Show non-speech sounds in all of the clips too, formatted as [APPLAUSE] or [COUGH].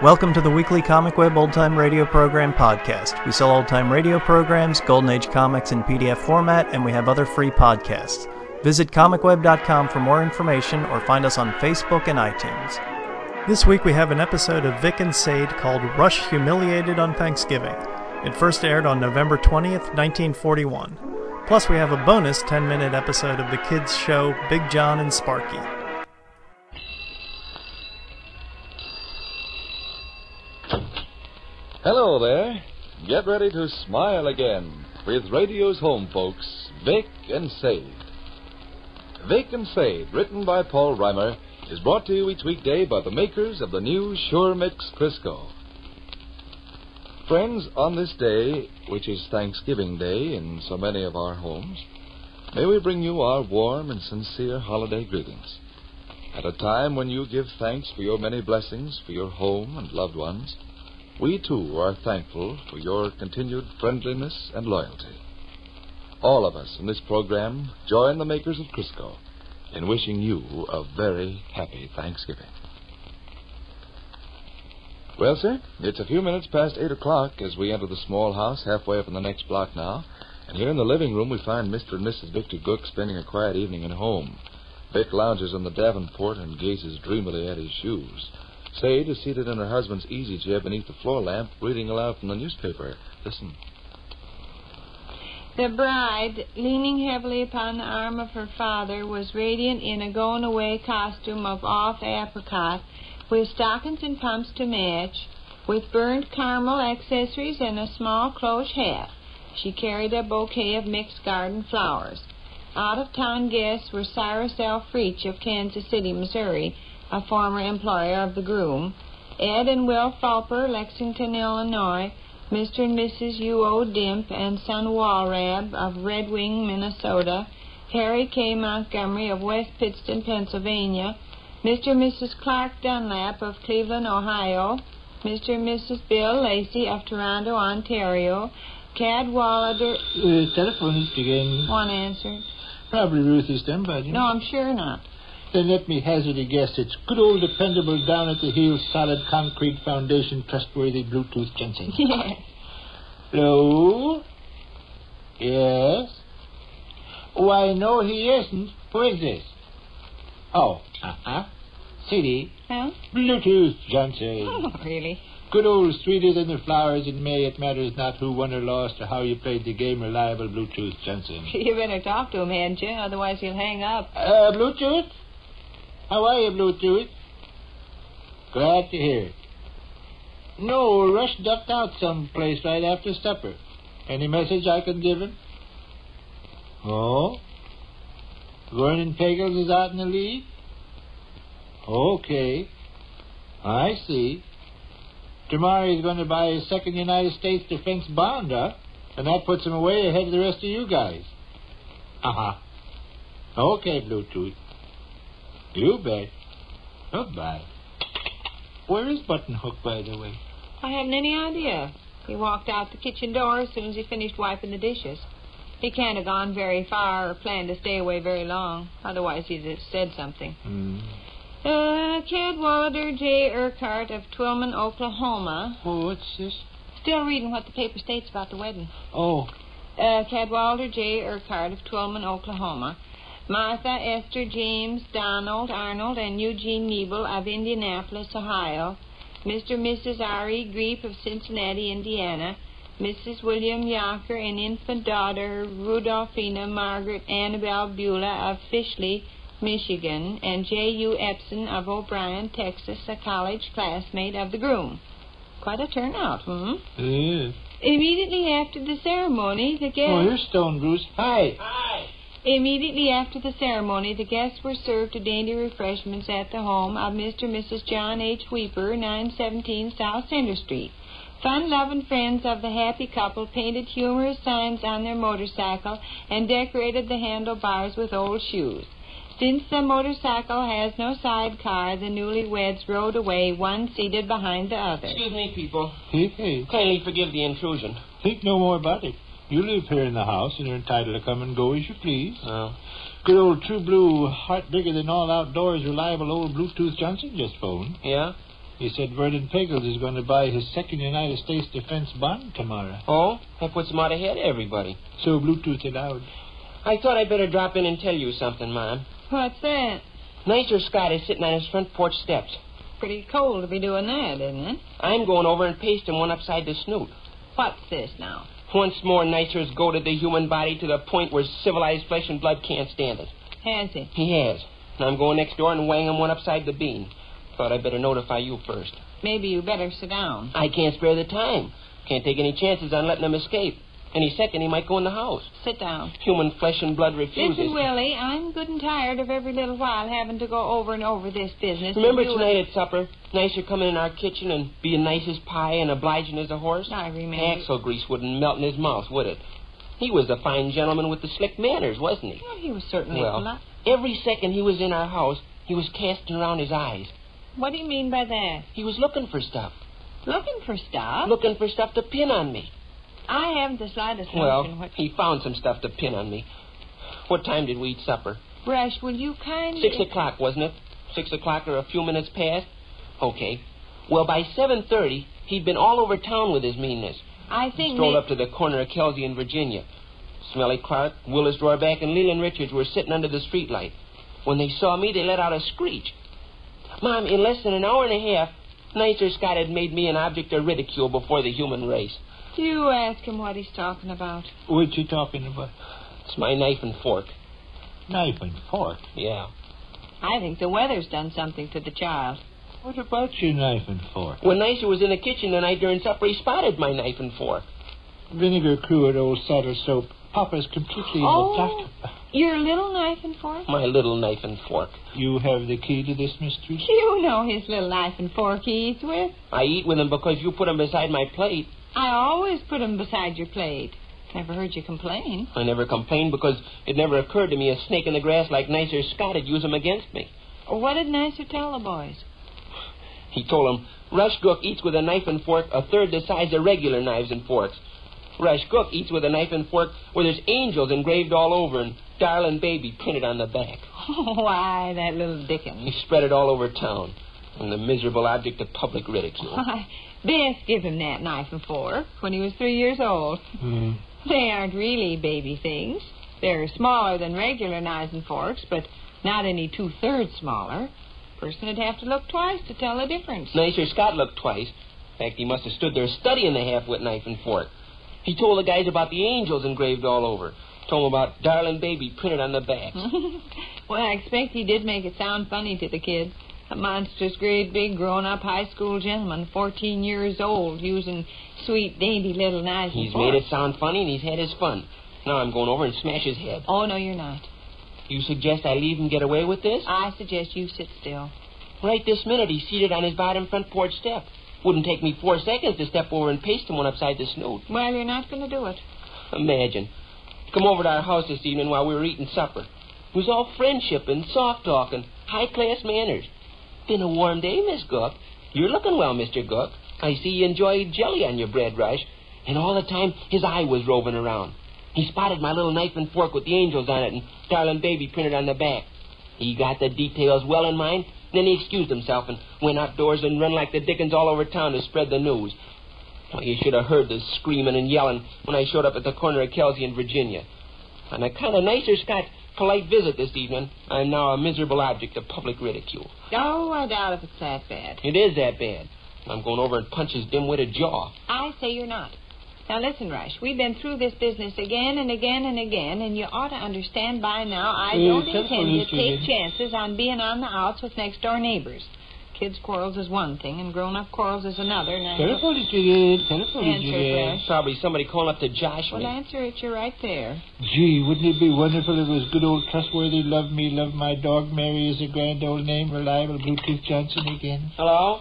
Welcome to the weekly Comic Web Old Time Radio Program podcast. We sell old time radio programs, Golden Age comics in PDF format, and we have other free podcasts. Visit comicweb.com for more information or find us on Facebook and iTunes. This week we have an episode of Vic and Sade called Rush Humiliated on Thanksgiving. It first aired on November 20th, 1941. Plus, we have a bonus 10 minute episode of the kids' show Big John and Sparky. Hello there. Get ready to smile again with radio's home folks, Vic and Sade. Vic and Sade, written by Paul Rhymer, is brought to you each weekday by the makers of the new Sure Mix Crisco. Friends, on this day, which is Thanksgiving Day in so many of our homes, may we bring you our warm and sincere holiday greetings. At a time when you give thanks for your many blessings for your home and loved ones, we too are thankful for your continued friendliness and loyalty. All of us in this program join the makers of Crisco in wishing you a very happy Thanksgiving. Well, sir, it's a few minutes past eight o'clock as we enter the small house halfway up in the next block now. And here in the living room we find Mr. and Mrs. Victor Gook spending a quiet evening at home. Vic lounges on the Davenport and gazes dreamily at his shoes. Sade is seated in her husband's easy chair beneath the floor lamp, reading aloud from the newspaper. Listen. The bride, leaning heavily upon the arm of her father, was radiant in a going away costume of off apricot, with stockings and pumps to match, with burnt caramel accessories and a small cloche hat. She carried a bouquet of mixed garden flowers. Out of town guests were Cyrus L. Freach of Kansas City, Missouri, a former employer of the groom, Ed and Will Fulper, Lexington, Illinois, Mr. and Mrs. U.O. Dimp and son Walrab of Red Wing, Minnesota, Harry K. Montgomery of West Pittston, Pennsylvania, Mr. and Mrs. Clark Dunlap of Cleveland, Ohio, Mr. and Mrs. Bill Lacey of Toronto, Ontario, Cad Wallader. Telephone is again. One answered. Probably Ruth is done by No, I'm sure not. Then let me hazard a guess. It's good old dependable down at the heel, solid concrete foundation, trustworthy Bluetooth Johnson. Yes. Hello? Yes? Why, no, he isn't. Who is this? Oh, uh-huh. CD. Huh? Bluetooth Johnson. Oh, really? Good old sweeter than the flowers in May. It matters not who won or lost or how you played the game. Reliable Bluetooth Johnson. [LAUGHS] You better talk to him, hadn't you? Otherwise he'll hang up. Uh, Bluetooth? How are you, Bluetooth? Glad to hear it. No, Rush ducked out someplace right after supper. Any message I can give him? Oh? Vernon Pagels is out in the lead? Okay. I see. Tomorrow he's going to buy his second United States defense bond, huh? And that puts him away ahead of the rest of you guys. Uh-huh. Okay, Bluetooth. You bet. Goodbye. Where is Buttonhook, by the way? I haven't any idea. He walked out the kitchen door as soon as he finished wiping the dishes. He can't have gone very far or planned to stay away very long. Otherwise, he'd have said something. Hmm. Uh, Cadwallader J. Urquhart of Twillman, Oklahoma. Oh, what's this? Still reading what the paper states about the wedding. Oh, Uh, Cadwallader J. Urquhart of Twillman, Oklahoma. Martha, Esther, James, Donald, Arnold, and Eugene Niebel of Indianapolis, Ohio. Mr. and Mrs. R.E. Griep of Cincinnati, Indiana. Mrs. William Yocker and infant daughter Rudolphina Margaret Annabelle Beulah of Fishley, Michigan, and J.U. Epson of O'Brien, Texas, a college classmate of the groom. Quite a turnout, hmm? yes. Immediately after the ceremony, the guests... Oh, here's Stone Bruce. Hi. Hi. Immediately after the ceremony, the guests were served to dainty refreshments at the home of Mr. and Mrs. John H. Weeper, 917 South Center Street. Fun-loving friends of the happy couple painted humorous signs on their motorcycle and decorated the handlebars with old shoes. Since the motorcycle has no sidecar, the newlyweds rode away, one seated behind the other. Excuse me, people. Hey, hey. Kindly forgive the intrusion. Think no more about it. You live here in the house and are entitled to come and go as you please. Oh. Good old true blue, heart bigger than all outdoors, reliable old Bluetooth Johnson just phoned. Yeah? He said Vernon Pickles is going to buy his second United States defense bond tomorrow. Oh, that puts him out ahead of everybody. So Bluetooth it out. I thought I'd better drop in and tell you something, Mom. What's that? Nicer Scott is sitting on his front porch steps. Pretty cold to be doing that, isn't it? I'm going over and paste him one upside the snoot. What's this now? Once more, Nicer's goaded the human body to the point where civilized flesh and blood can't stand it. Has he? He has. And I'm going next door and wang him one upside the bean. Thought I'd better notify you first. Maybe you better sit down. I can't spare the time. Can't take any chances on letting him escape. Any second, he might go in the house. Sit down. Human flesh and blood refuses. Listen, Willie, I'm good and tired of every little while having to go over and over this business. Remember and you- tonight at supper? Nicer coming in our kitchen and being nice as pie and obliging as a horse? I remember. Axle grease wouldn't melt in his mouth, would it? He was a fine gentleman with the slick manners, wasn't he? Well, he was certainly Well, polite. every second he was in our house, he was casting around his eyes. What do you mean by that? He was looking for stuff. Looking for stuff? Looking for stuff to pin on me. I haven't the slightest Well, notion what. he found some stuff to pin on me. What time did we eat supper? Rush, will you kindly. Six o'clock, wasn't it? Six o'clock or a few minutes past? Okay. Well, by 7.30, he'd been all over town with his meanness. I think. He Strolled may- up to the corner of Kelsey and Virginia. Smelly Clark, Willis Rohrback, and Leland Richards were sitting under the streetlight. When they saw me, they let out a screech. Mom, in less than an hour and a half, Nicer Scott had made me an object of ridicule before the human race. Do you ask him what he's talking about? What you talking about? It's my knife and fork. Knife and fork. Yeah. I think the weather's done something to the child. What about your knife and fork? When Nicer was in the kitchen the night during supper, he spotted my knife and fork. Vinegar cruet old saddle soap. Papa's completely Oh. in the oh, dark. Your little knife and fork? My little knife and fork. You have the key to this mystery? You know his little knife and fork he eats with. I eat with him because you put him beside my plate. I always put 'em beside your plate. Never heard you complain. I never complained because it never occurred to me a snake in the grass like Nicer Scott would use him against me. What did Nicer tell the boys? He told him, Rush Gook eats with a knife and fork a third the size of regular knives and forks. Rush Gook eats with a knife and fork where there's angels engraved all over and darling baby printed on the back. Oh, [LAUGHS] why, that little Dickens. He spread it all over town. And the miserable object of public ridicule. Why, Beth gave him that knife and fork when he was three years old. Hmm. They aren't really baby things. They're smaller than regular knives and forks, but not any two thirds smaller. Person would have to look twice to tell the difference. Nicer Scott looked twice. In fact, he must have stood there studying the half-wit knife and fork. He told the guys about the angels engraved all over. Told them about darling baby printed on the back. [LAUGHS] well, I expect he did make it sound funny to the kids. A monstrous, great, big, grown-up high school gentleman, 14 years old, using sweet, dainty little knives He's made it sound funny and he's had his fun. Now I'm going over and smash his head. Oh, no, you're not. You suggest I leave him get away with this? I suggest you sit still. Right this minute, he's seated on his bottom front porch step. Wouldn't take me four seconds to step over and paste him one upside the snoot. Well, you're not going to do it. Imagine. Come over to our house this evening while we were eating supper. It was all friendship and soft talk and high class manners. Been a warm day, Miss Gook. You're looking well, Mr. Gook. I see you enjoy jelly on your bread, Rush. And all the time, his eye was roving around. He spotted my little knife and fork with the angels on it and darling baby printed on the back. He got the details well in mind. Then he excused himself and went outdoors and run like the dickens all over town to spread the news. Well, you should have heard the screaming and yelling when I showed up at the corner of Kelsey and Virginia. On a kind of nicer Scott polite visit this evening, I'm now a miserable object of public ridicule. Oh, I doubt if it's that bad. It is that bad. I'm going over and punch his dim-witted jaw. I say you're not. Now listen, Rush. We've been through this business again and again and again, and you ought to understand by now I Uh, don't intend to take chances on being on the outs with next door neighbors. Kids' quarrels is one thing, and grown-up quarrels is another. And I Telephone it again. Telephone it Answer, again. Flash. Probably somebody calling up to josh Well, me. answer it. You're right there. Gee, wouldn't it be wonderful if it was good old trustworthy, love me, love my dog, Mary is a grand old name, reliable Bluetooth Johnson again? Hello?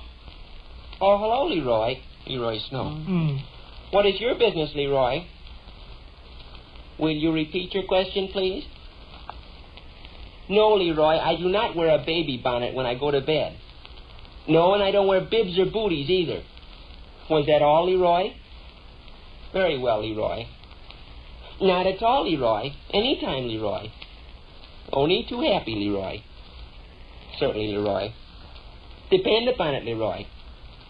Oh, hello, Leroy. Leroy Snow. Hmm. What is your business, Leroy? Will you repeat your question, please? No, Leroy, I do not wear a baby bonnet when I go to bed. No, and I don't wear bibs or booties either. Was that all, Leroy? Very well, Leroy. Not at all, Leroy. Anytime, Leroy. Only too happy, Leroy. Certainly, Leroy. Depend upon it, Leroy.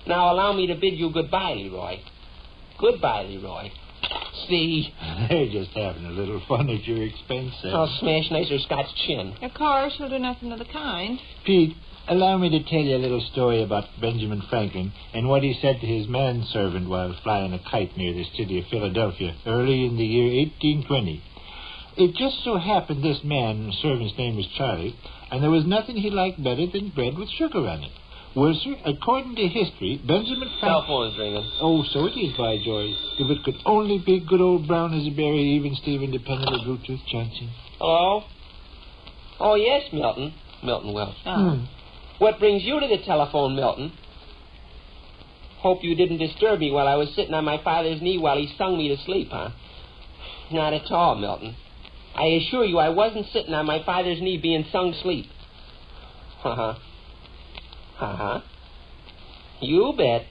Now allow me to bid you goodbye, Leroy. Goodbye, Leroy. See, [LAUGHS] They're just having a little fun at your expense, sir. I'll smash Nicer Scott's chin. Of course, he'll do nothing of the kind. Pete, allow me to tell you a little story about Benjamin Franklin and what he said to his manservant while flying a kite near the city of Philadelphia early in the year 1820. It just so happened this man, the servant's name was Charlie, and there was nothing he liked better than bread with sugar on it. Well, sir, according to history, Benjamin Cell Franklin... phone's ringing. Oh, so it is, by George. If it could only be good old brown as a berry, even Stephen, dependable Bluetooth Johnson. Hello? Oh, yes, Milton. Milton Welch. Oh. Hmm. What brings you to the telephone, Milton? Hope you didn't disturb me while I was sitting on my father's knee while he sung me to sleep, huh? Not at all, Milton. I assure you I wasn't sitting on my father's knee being sung sleep. Uh-huh. Uh-huh. You bet.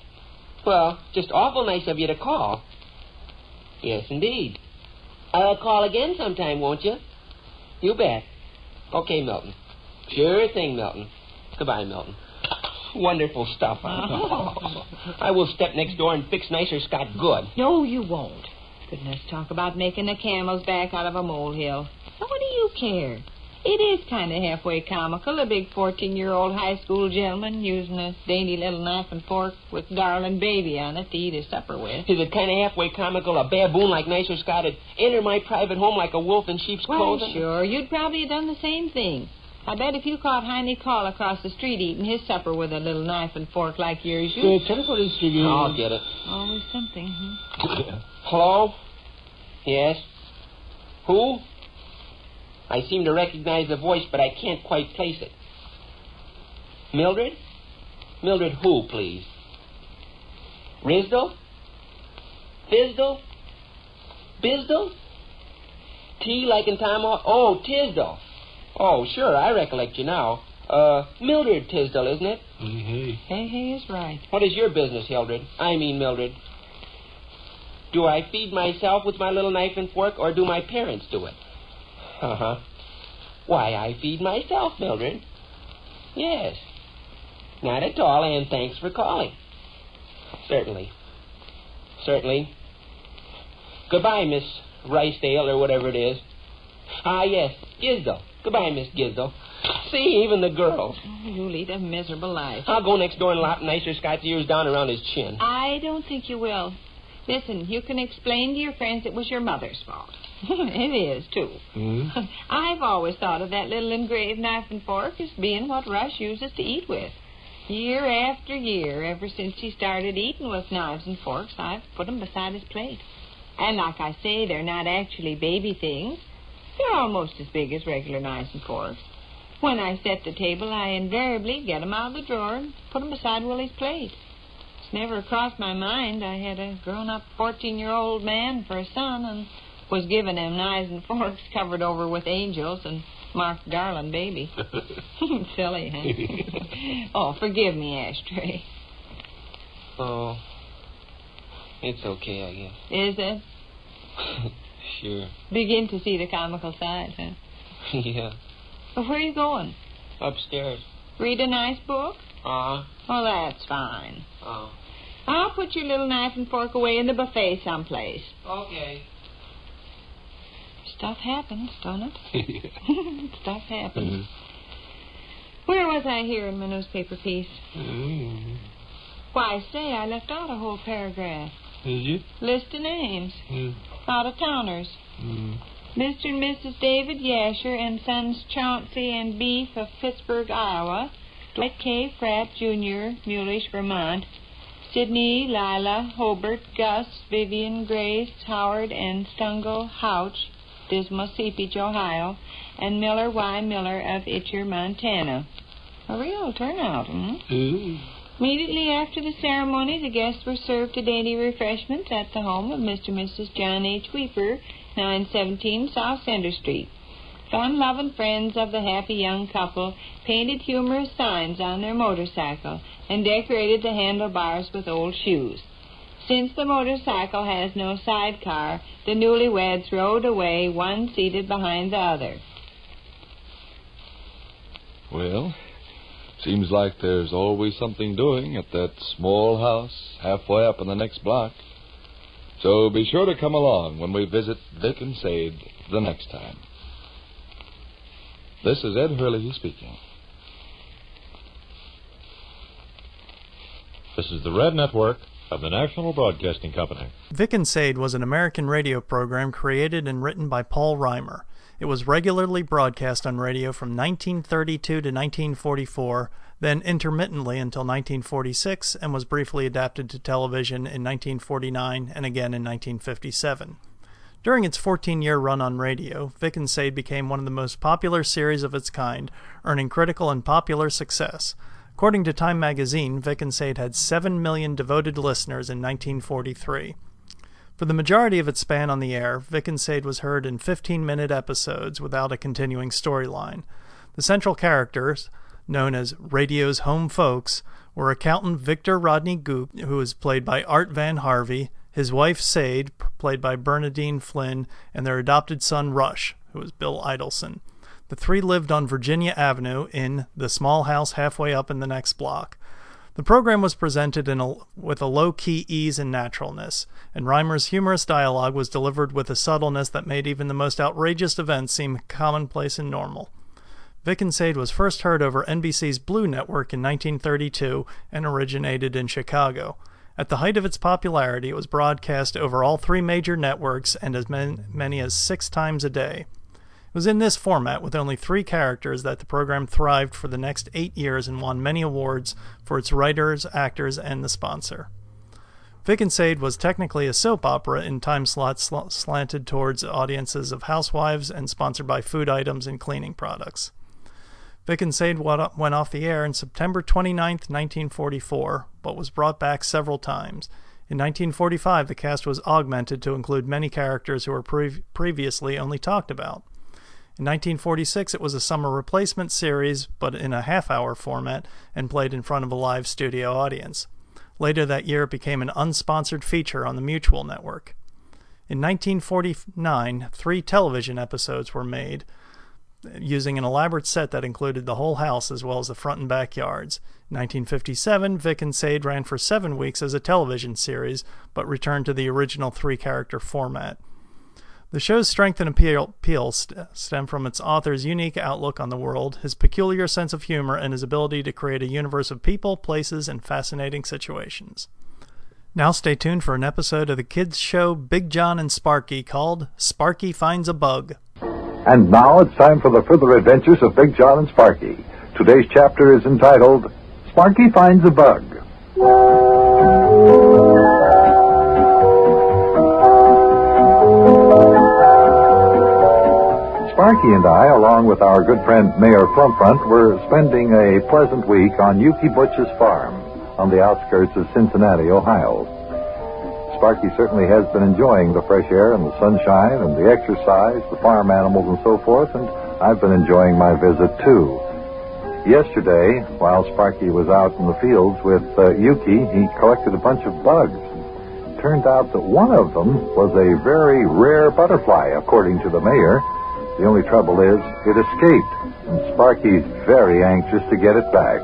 Well, just awful nice of you to call. Yes, indeed. I'll call again sometime, won't you? You bet. Okay, Milton. Sure thing, Milton. Goodbye, Milton. [LAUGHS] Wonderful stuff, huh? [LAUGHS] I will step next door and fix Nicer Scott good. No, you won't. Goodness, talk about making a camel's back out of a molehill. Now, what do you care? It is kind of halfway comical, a big 14-year-old high school gentleman using a dainty little knife and fork with darling baby on it to eat his supper with. Is it kind of halfway comical a baboon like Nicer Scott had entered my private home like a wolf in sheep's Why, clothing? sure, you'd probably have done the same thing. I bet if you caught Heine Call across the street eating his supper with a little knife and fork like yours, you'd... telephone is ringing. I'll oh, get it. Always something, huh? [COUGHS] Hello? Yes? Who? I seem to recognize the voice, but I can't quite place it. Mildred? Mildred who, please? Risdell? Fisdell? Bizdell? T like in Tomahawk? Oh, Tisdall. Oh, sure, I recollect you now. Uh, Mildred Tisdall, isn't it? Hey, hey. Hey, hey is right. What is your business, Hildred? I mean, Mildred. Do I feed myself with my little knife and fork, or do my parents do it? Uh huh. Why, I feed myself, Mildred. Yes. Not at all, and thanks for calling. Certainly. Certainly. Goodbye, Miss Ricedale, or whatever it is. Ah, yes, Gisdell. Goodbye, Miss Gisdell. See, even the girls. You lead a miserable life. I'll go next door and lop Nicer Scott's ears down around his chin. I don't think you will. Listen, you can explain to your friends it was your mother's fault. [LAUGHS] it is, too. Hmm? [LAUGHS] I've always thought of that little engraved knife and fork as being what Rush uses to eat with. Year after year, ever since he started eating with knives and forks, I've put 'em beside his plate. And like I say, they're not actually baby things. They're almost as big as regular knives and forks. When I set the table, I invariably get 'em out of the drawer and put 'em beside Willie's plate. It's never crossed my mind I had a grown-up 14-year-old man for a son and was giving him knives and [LAUGHS] forks covered over with angels and marked darling baby. [LAUGHS] Silly, huh? [LAUGHS] oh, forgive me, Ashtray. Oh. It's okay, I guess. Is it? Sure. Begin to see the comical side, huh? [LAUGHS] yeah. Where are you going? Upstairs. Read a nice book? Uh huh. Well, that's fine. oh. I'll put your little knife and fork away in the buffet someplace. Okay. Stuff happens, don't it? [LAUGHS] [LAUGHS] Stuff happens. Mhm. Where was I here in my newspaper piece? Mm. Why, say, I left out a whole paragraph. Is you? List of names. Mm. Out of towners. Mm. Mr. and Mrs. David Yasher and Sons Chauncey and Beef of Pittsburgh, Iowa. Dwight K. Pratt, Jr., Mulish, Vermont. Sidney, Lila, Hobart, Gus, Vivian, Grace, Howard, and Stungle Houch, Dismal Seepage, Ohio. And Miller Y. Miller of Itcher, Montana. A real turnout, hmm? Ooh. Immediately after the ceremony, the guests were served a dainty refreshment at the home of Mr. and Mrs. John H. Weeper, 917 South Center Street. Fun-loving friends of the happy young couple painted humorous signs on their motorcycle and decorated the handlebars with old shoes. Since the motorcycle has no sidecar, the newlyweds rode away, one seated behind the other. Well, Seems like there's always something doing at that small house halfway up in the next block. So be sure to come along when we visit Vic and Sade the next time. This is Ed Herlihy speaking. This is the Red Network of the National Broadcasting Company. Vic and Sade was an American radio program created and written by Paul Rhymer. It was regularly broadcast on radio from 1932 to 1944, then intermittently until 1946, and was briefly adapted to television in 1949 and again in 1957. During its 14 year run on radio, Vic and Sade became one of the most popular series of its kind, earning critical and popular success. According to Time magazine, Vic and Sade had 7 million devoted listeners in 1943. For the majority of its span on the air, Vic and Sade was heard in 15 minute episodes without a continuing storyline. The central characters, known as radio's home folks, were accountant Victor Rodney Gook, who was played by Art Van Harvey, his wife Sade, played by Bernardine Flynn, and their adopted son Rush, who was Bill Idelson. The three lived on Virginia Avenue in the small house halfway up in the next block. The program was presented a, with a low key ease and naturalness, and Rhymer's humorous dialogue was delivered with a subtleness that made even the most outrageous events seem commonplace and normal. Vic and Sade was first heard over NBC's Blue Network in 1932 and originated in Chicago. At the height of its popularity, it was broadcast over all three major networks and as many as six times a day was in this format with only three characters that the program thrived for the next eight years and won many awards for its writers, actors, and the sponsor. Vic and Sade was technically a soap opera in time slots sl- slanted towards audiences of housewives and sponsored by food items and cleaning products. Vic and Sade went off the air on September 29, 1944, but was brought back several times. In 1945, the cast was augmented to include many characters who were pre- previously only talked about. In 1946, it was a summer replacement series, but in a half hour format and played in front of a live studio audience. Later that year, it became an unsponsored feature on the Mutual Network. In 1949, three television episodes were made using an elaborate set that included the whole house as well as the front and backyards. In 1957, Vic and Sade ran for seven weeks as a television series, but returned to the original three character format. The show's strength and appeal, appeal st- stem from its author's unique outlook on the world, his peculiar sense of humor, and his ability to create a universe of people, places, and fascinating situations. Now stay tuned for an episode of the kids' show Big John and Sparky called Sparky Finds a Bug. And now it's time for the further adventures of Big John and Sparky. Today's chapter is entitled Sparky Finds a Bug. Sparky and I, along with our good friend Mayor Plumpfront, were spending a pleasant week on Yuki Butch's farm on the outskirts of Cincinnati, Ohio. Sparky certainly has been enjoying the fresh air and the sunshine and the exercise, the farm animals and so forth, and I've been enjoying my visit too. Yesterday, while Sparky was out in the fields with uh, Yuki, he collected a bunch of bugs. turned out that one of them was a very rare butterfly, according to the mayor. The only trouble is, it escaped, and Sparky's very anxious to get it back.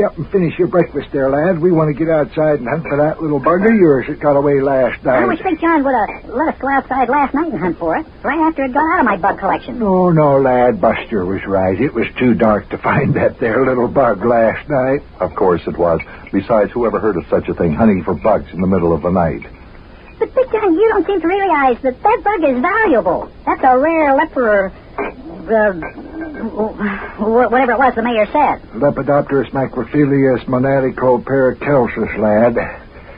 Hurry up and finish your breakfast there, lad. We want to get outside and hunt for that little bug of yours that got away last night. I wish Big John would have let us go outside last night and hunt for it, right after it got out of my bug collection. No, no, lad. Buster was right. It was too dark to find that there little bug last night. Of course it was. Besides, who ever heard of such a thing, hunting for bugs in the middle of the night? But, Big John, you don't seem to realize that that bug is valuable. That's a rare leper... Uh, whatever it was the mayor said. Lepidopterus macrophilius monadico paracelsus, lad.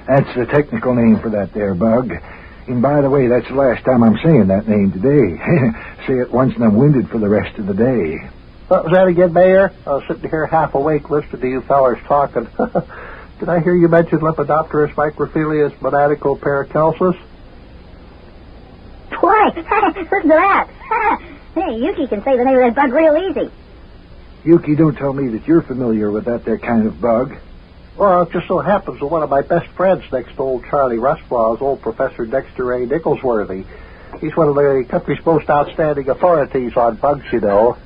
That's the technical name for that there bug. And by the way, that's the last time I'm saying that name today. [LAUGHS] Say it once and I'm winded for the rest of the day. What was that again, Mayor? I was sitting here half awake listening to you fellers talking. [LAUGHS] Did I hear you mention Lepidopterus microphilius monadico paracelsus? Why, [LAUGHS] listen to that. Hey, Yuki can say the name of that bug real easy. Yuki, don't tell me that you're familiar with that there kind of bug. Well, it just so happens that one of my best friends next to old Charlie Rustlaw is old Professor Dexter A. Nicholsworthy. He's one of the country's most outstanding authorities on bugs, you know.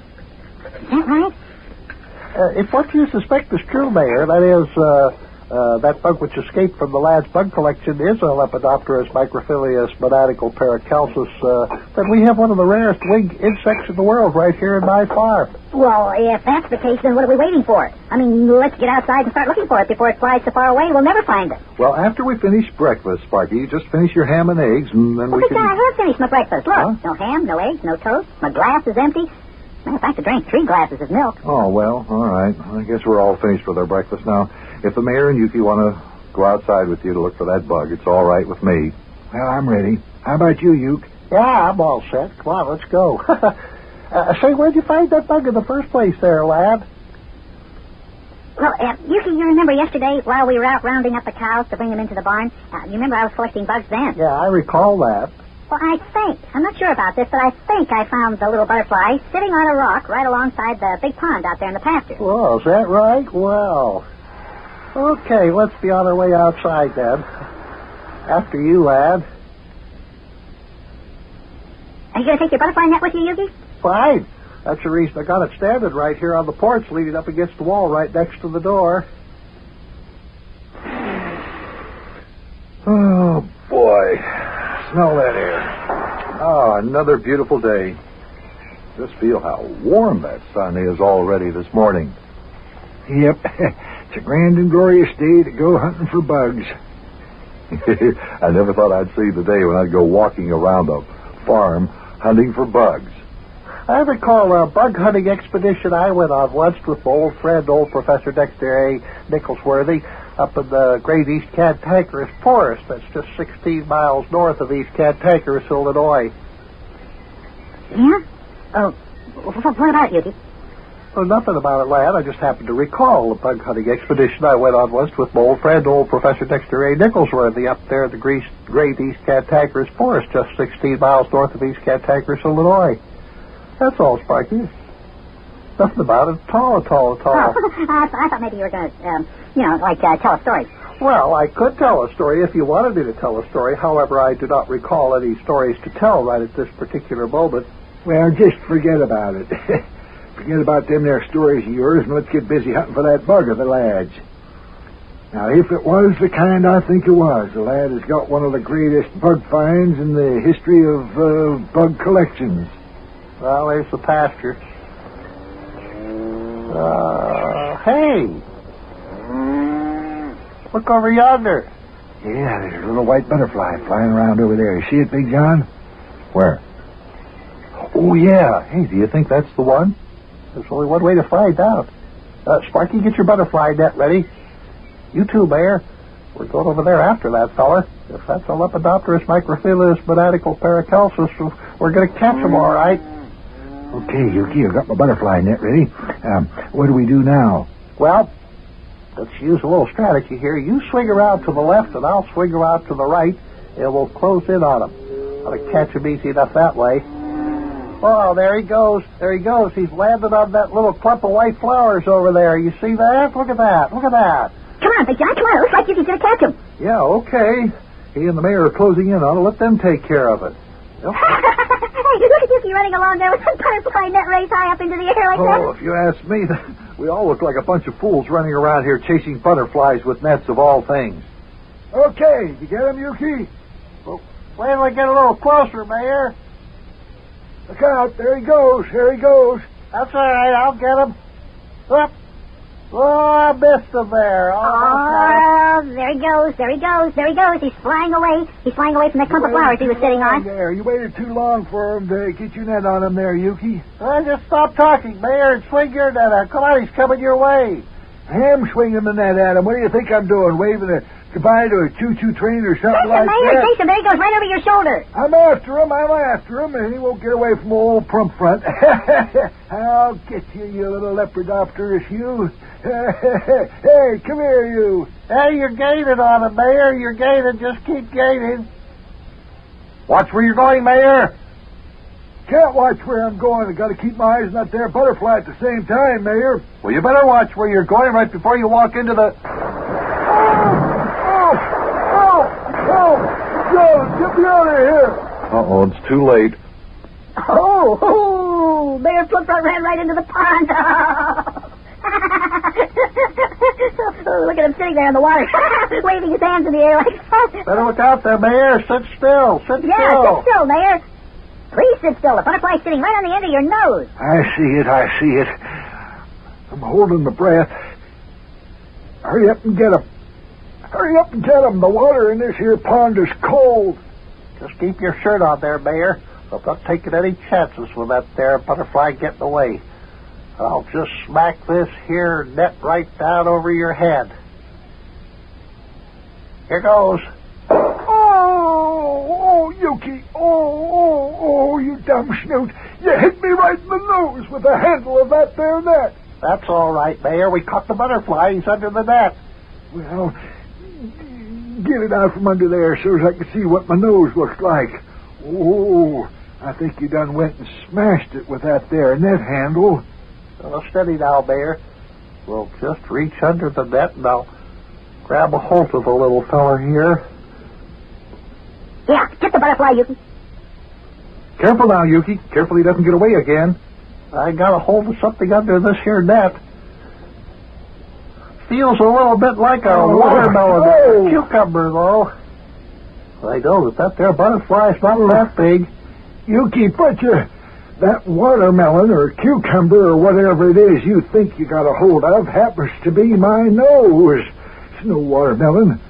Is that right? Uh, if what you suspect is true, Mayor, that is, uh, uh, that bug which escaped from the lad's bug collection is a Lepidopterus microphilius monadical paracalcis, uh, then we have one of the rarest winged insects in the world right here in my farm. Well, if that's the case, then what are we waiting for? I mean, let's get outside and start looking for it before it flies so far away we'll never find it. Well, after we finish breakfast, Sparky, you just finish your ham and eggs, and then Well, we John, I have finished my breakfast. Look, Huh? no ham, no eggs, no toast. My glass is empty. Matter of fact, I drank three glasses of milk. Oh, well, all right. I guess we're all finished with our breakfast now. If the mayor and Yuki want to go outside with you to look for that bug, it's all right with me. Well, I'm ready. How about you, Yuke? Yeah, I'm all set. Come on, let's go. [LAUGHS] uh, say, where'd you find that bug in the first place there, lad? Well, uh, Yuki, you remember yesterday while we were out rounding up the cows to bring them into the barn? Uh, you remember I was collecting bugs then? Yeah, I recall that. Well, I think, I'm not sure about this, but I think I found the little butterfly sitting on a rock right alongside the big pond out there in the pasture. Well, is that right? Well. Okay, let's be on our way outside then. After you, lad. Are you going to take your butterfly net with you, Yuki? Fine. That's the reason I got it standing right here on the porch leading up against the wall right next to the door. Oh, boy. Smell that air. Another beautiful day. Just feel how warm that sun is already this morning. Yep. [LAUGHS] it's a grand and glorious day to go hunting for bugs. [LAUGHS] I never thought I'd see the day when I'd go walking around a farm hunting for bugs. I recall a bug hunting expedition I went on once with my old friend, old Professor Dexter A. Nicholsworthy, up in the Great East Cantankerous Forest. That's just 16 miles north of East Cantankerous, Illinois. Yeah? Oh, what about Yuki? Well, nothing about it, lad. I just happened to recall the bug hunting expedition I went on once with my old friend, old Professor Dexter A. Nicholsworthy, up there in the Grease, Great East Cantankerous Forest, just 16 miles north of East Cantankerous, Illinois. That's all, Sparky. Nothing about it at all, at all, at all. Oh, [LAUGHS] I, I thought maybe you were going to, um, you know, like uh, tell a story. Well, I could tell a story if you wanted me to tell a story. However, I do not recall any stories to tell right at this particular moment. Well, just forget about it. [LAUGHS] forget about them there stories of yours and let's get busy hunting for that bug of the lad's. Now, if it was the kind I think it was, the lad has got one of the greatest bug finds in the history of uh, bug collections. Well, there's the pasture. Uh, hey! Look over yonder. Yeah, there's a little white butterfly flying around over there. You see it, Big John? Where? Oh, yeah. Hey, do you think that's the one? There's only one way to find out. Uh, Sparky, get your butterfly net ready. You too, Mayor. We're going over there after that fella. If that's a Lepidopterus microphilus monadical paracalcis, we're going to catch him all right. Okay, Yuki, I've got my butterfly net ready. Um, what do we do now? Well, let's use a little strategy here. You swing around to the left, and I'll swing around to the right, and we'll close in on him. I'll catch him easy enough that way. Oh, there he goes. There he goes. He's landed on that little clump of white flowers over there. You see that? Look at that. Look at that. Come on, Big John, come on. It looks like Yuki's going to catch him. Yeah, okay. He and the mayor are closing in on it. Let them take care of it. [LAUGHS] You look at Yuki running along there with a butterfly net raised high up into the air like Oh, that. Oh, if you ask me, [LAUGHS] we all look like a bunch of fools running around here chasing butterflies with nets of all things. Okay, you get him, Yuki? Well, wait till I get a little closer, Mayor. Look out, there he goes, there he goes. That's all right. I'll get him. Up. Oh, I missed him there. Oh, Oh, there he goes, there he goes, there he goes. He's flying away. He's flying away from that clump of flowers he was sitting on. There, you waited too long for him to get your net on him there, Yuki. Well, just stop talking, Mayor, and swing your net out. Come on, he's coming your way. I'm swinging the net at him. What do you think I'm doing? Waving a goodbye to a choo-choo train or something Jason, like Mayor, that? Jason, there he goes, right over your shoulder. I'm after him. I'm after him, and he won't get away from old Plumpfront. [LAUGHS] I'll get you, you little lepidopterus, you. [LAUGHS] hey, come here, you. Hey, you're gaining on him, Mayor. You're gaining. Just keep gaining. Watch where you're going, Mayor. Can't watch where I'm going. I got to keep my eyes on that there butterfly at the same time, Mayor. Well, you better watch where you're going right before you walk into the. on! Get me out of here! Uh-oh, it's too late. Oh, oh, Mayor Flipfront ran right into the pond. oh, [LAUGHS] look at him sitting there in the water, [LAUGHS] waving his hands in the air like. [LAUGHS] Better look out there, Mayor. Sit still. Sit yeah, still. Yeah, sit still, Mayor. Please sit still. The butterfly's sitting right on the end of your nose. I see it, I see it. I'm holding my breath. Hurry up and get him. Hurry up and get him. The water in this here pond is cold. Just keep your shirt on there, Mayor. I'm not taking any chances with that there butterfly getting away. I'll just smack this here net right down over your head. Here goes. Oh, oh, Yuki. Oh, oh, oh, you dumb snoot. You hit me right in the nose with the handle of that there net. That's all right, Mayor. We caught the butterfly. He's under the net. Well, get it out from under there so as I can see what my nose looks like. Oh, I think you done went and smashed it with that there net handle. Uh, steady now, Bear. We'll just reach under the net and I'll grab a hold of the little feller here. Yeah, get the butterfly, Yuki. Careful now, Yuki. Careful he doesn't get away again. I got a hold of something under this here net. Feels a little bit like a Oh, watermelon oh. a cucumber, though. I know that that there butterfly's not that big. Yuki, put your that watermelon or cucumber or whatever it is you think you got a hold of happens to be my nose. It's no watermelon.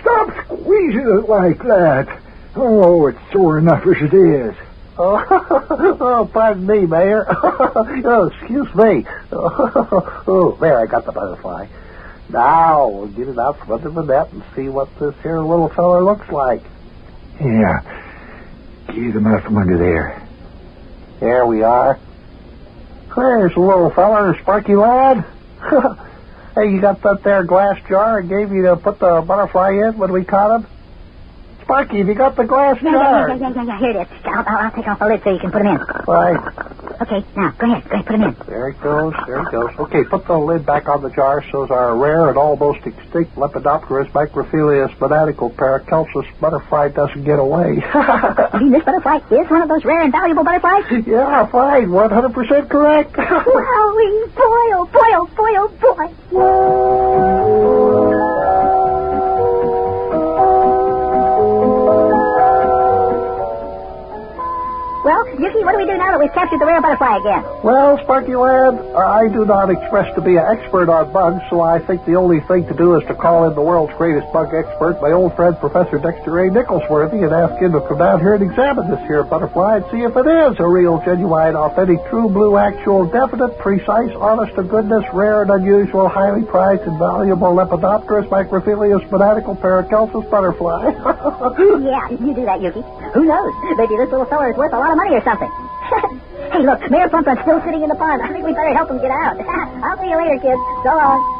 Stop squeezing it like that. Oh, it's sore enough as it is. Oh, [LAUGHS] oh pardon me, Mayor. [LAUGHS] oh, excuse me. [LAUGHS] oh, there, I got the butterfly. Now we'll get it out from under the net and see what this here little feller looks like. Yeah. Get him out from under there. There we are. There's a little feller, Sparky lad. [LAUGHS] hey, you got that there glass jar I gave you to put the butterfly in when we caught him? Sparky, have you got the glass Yeah, jar? yeah, yeah, yeah, yeah, yeah. Here it is. I'll, I'll, I'll take off the lid so you can put him in. Right. Okay, now, go ahead. Go ahead, put him in. There it goes. There it goes. Okay, put the lid back on the jar so our rare and almost extinct Lepidopterus microphilius monatical paracelsus butterfly doesn't get away. [LAUGHS] You mean this butterfly is one of those rare and valuable butterflies? yeah, fine. 100% correct. [LAUGHS] Oh boy, oh boy, captured the rare butterfly again? Well, Sparky lad, I do not express to be an expert on bugs, so I think the only thing to do is to call in the world's greatest bug expert, my old friend Professor Dexter A. Nicholsworthy, and ask him to come down here and examine this here butterfly and see if it is a real, genuine, authentic, true blue, actual, definite, precise, honest to goodness, rare and unusual, highly prized and valuable Lepidopterus microphilius monatical paracelsus butterfly. [LAUGHS] yeah, you do that, Yuki. Who knows? Maybe this little fella is worth a lot of money or something. Hey, look, Mayor Plumpfront's still sitting in the pond. I think we better help him get out. [LAUGHS] I'll see you later, kids. So long.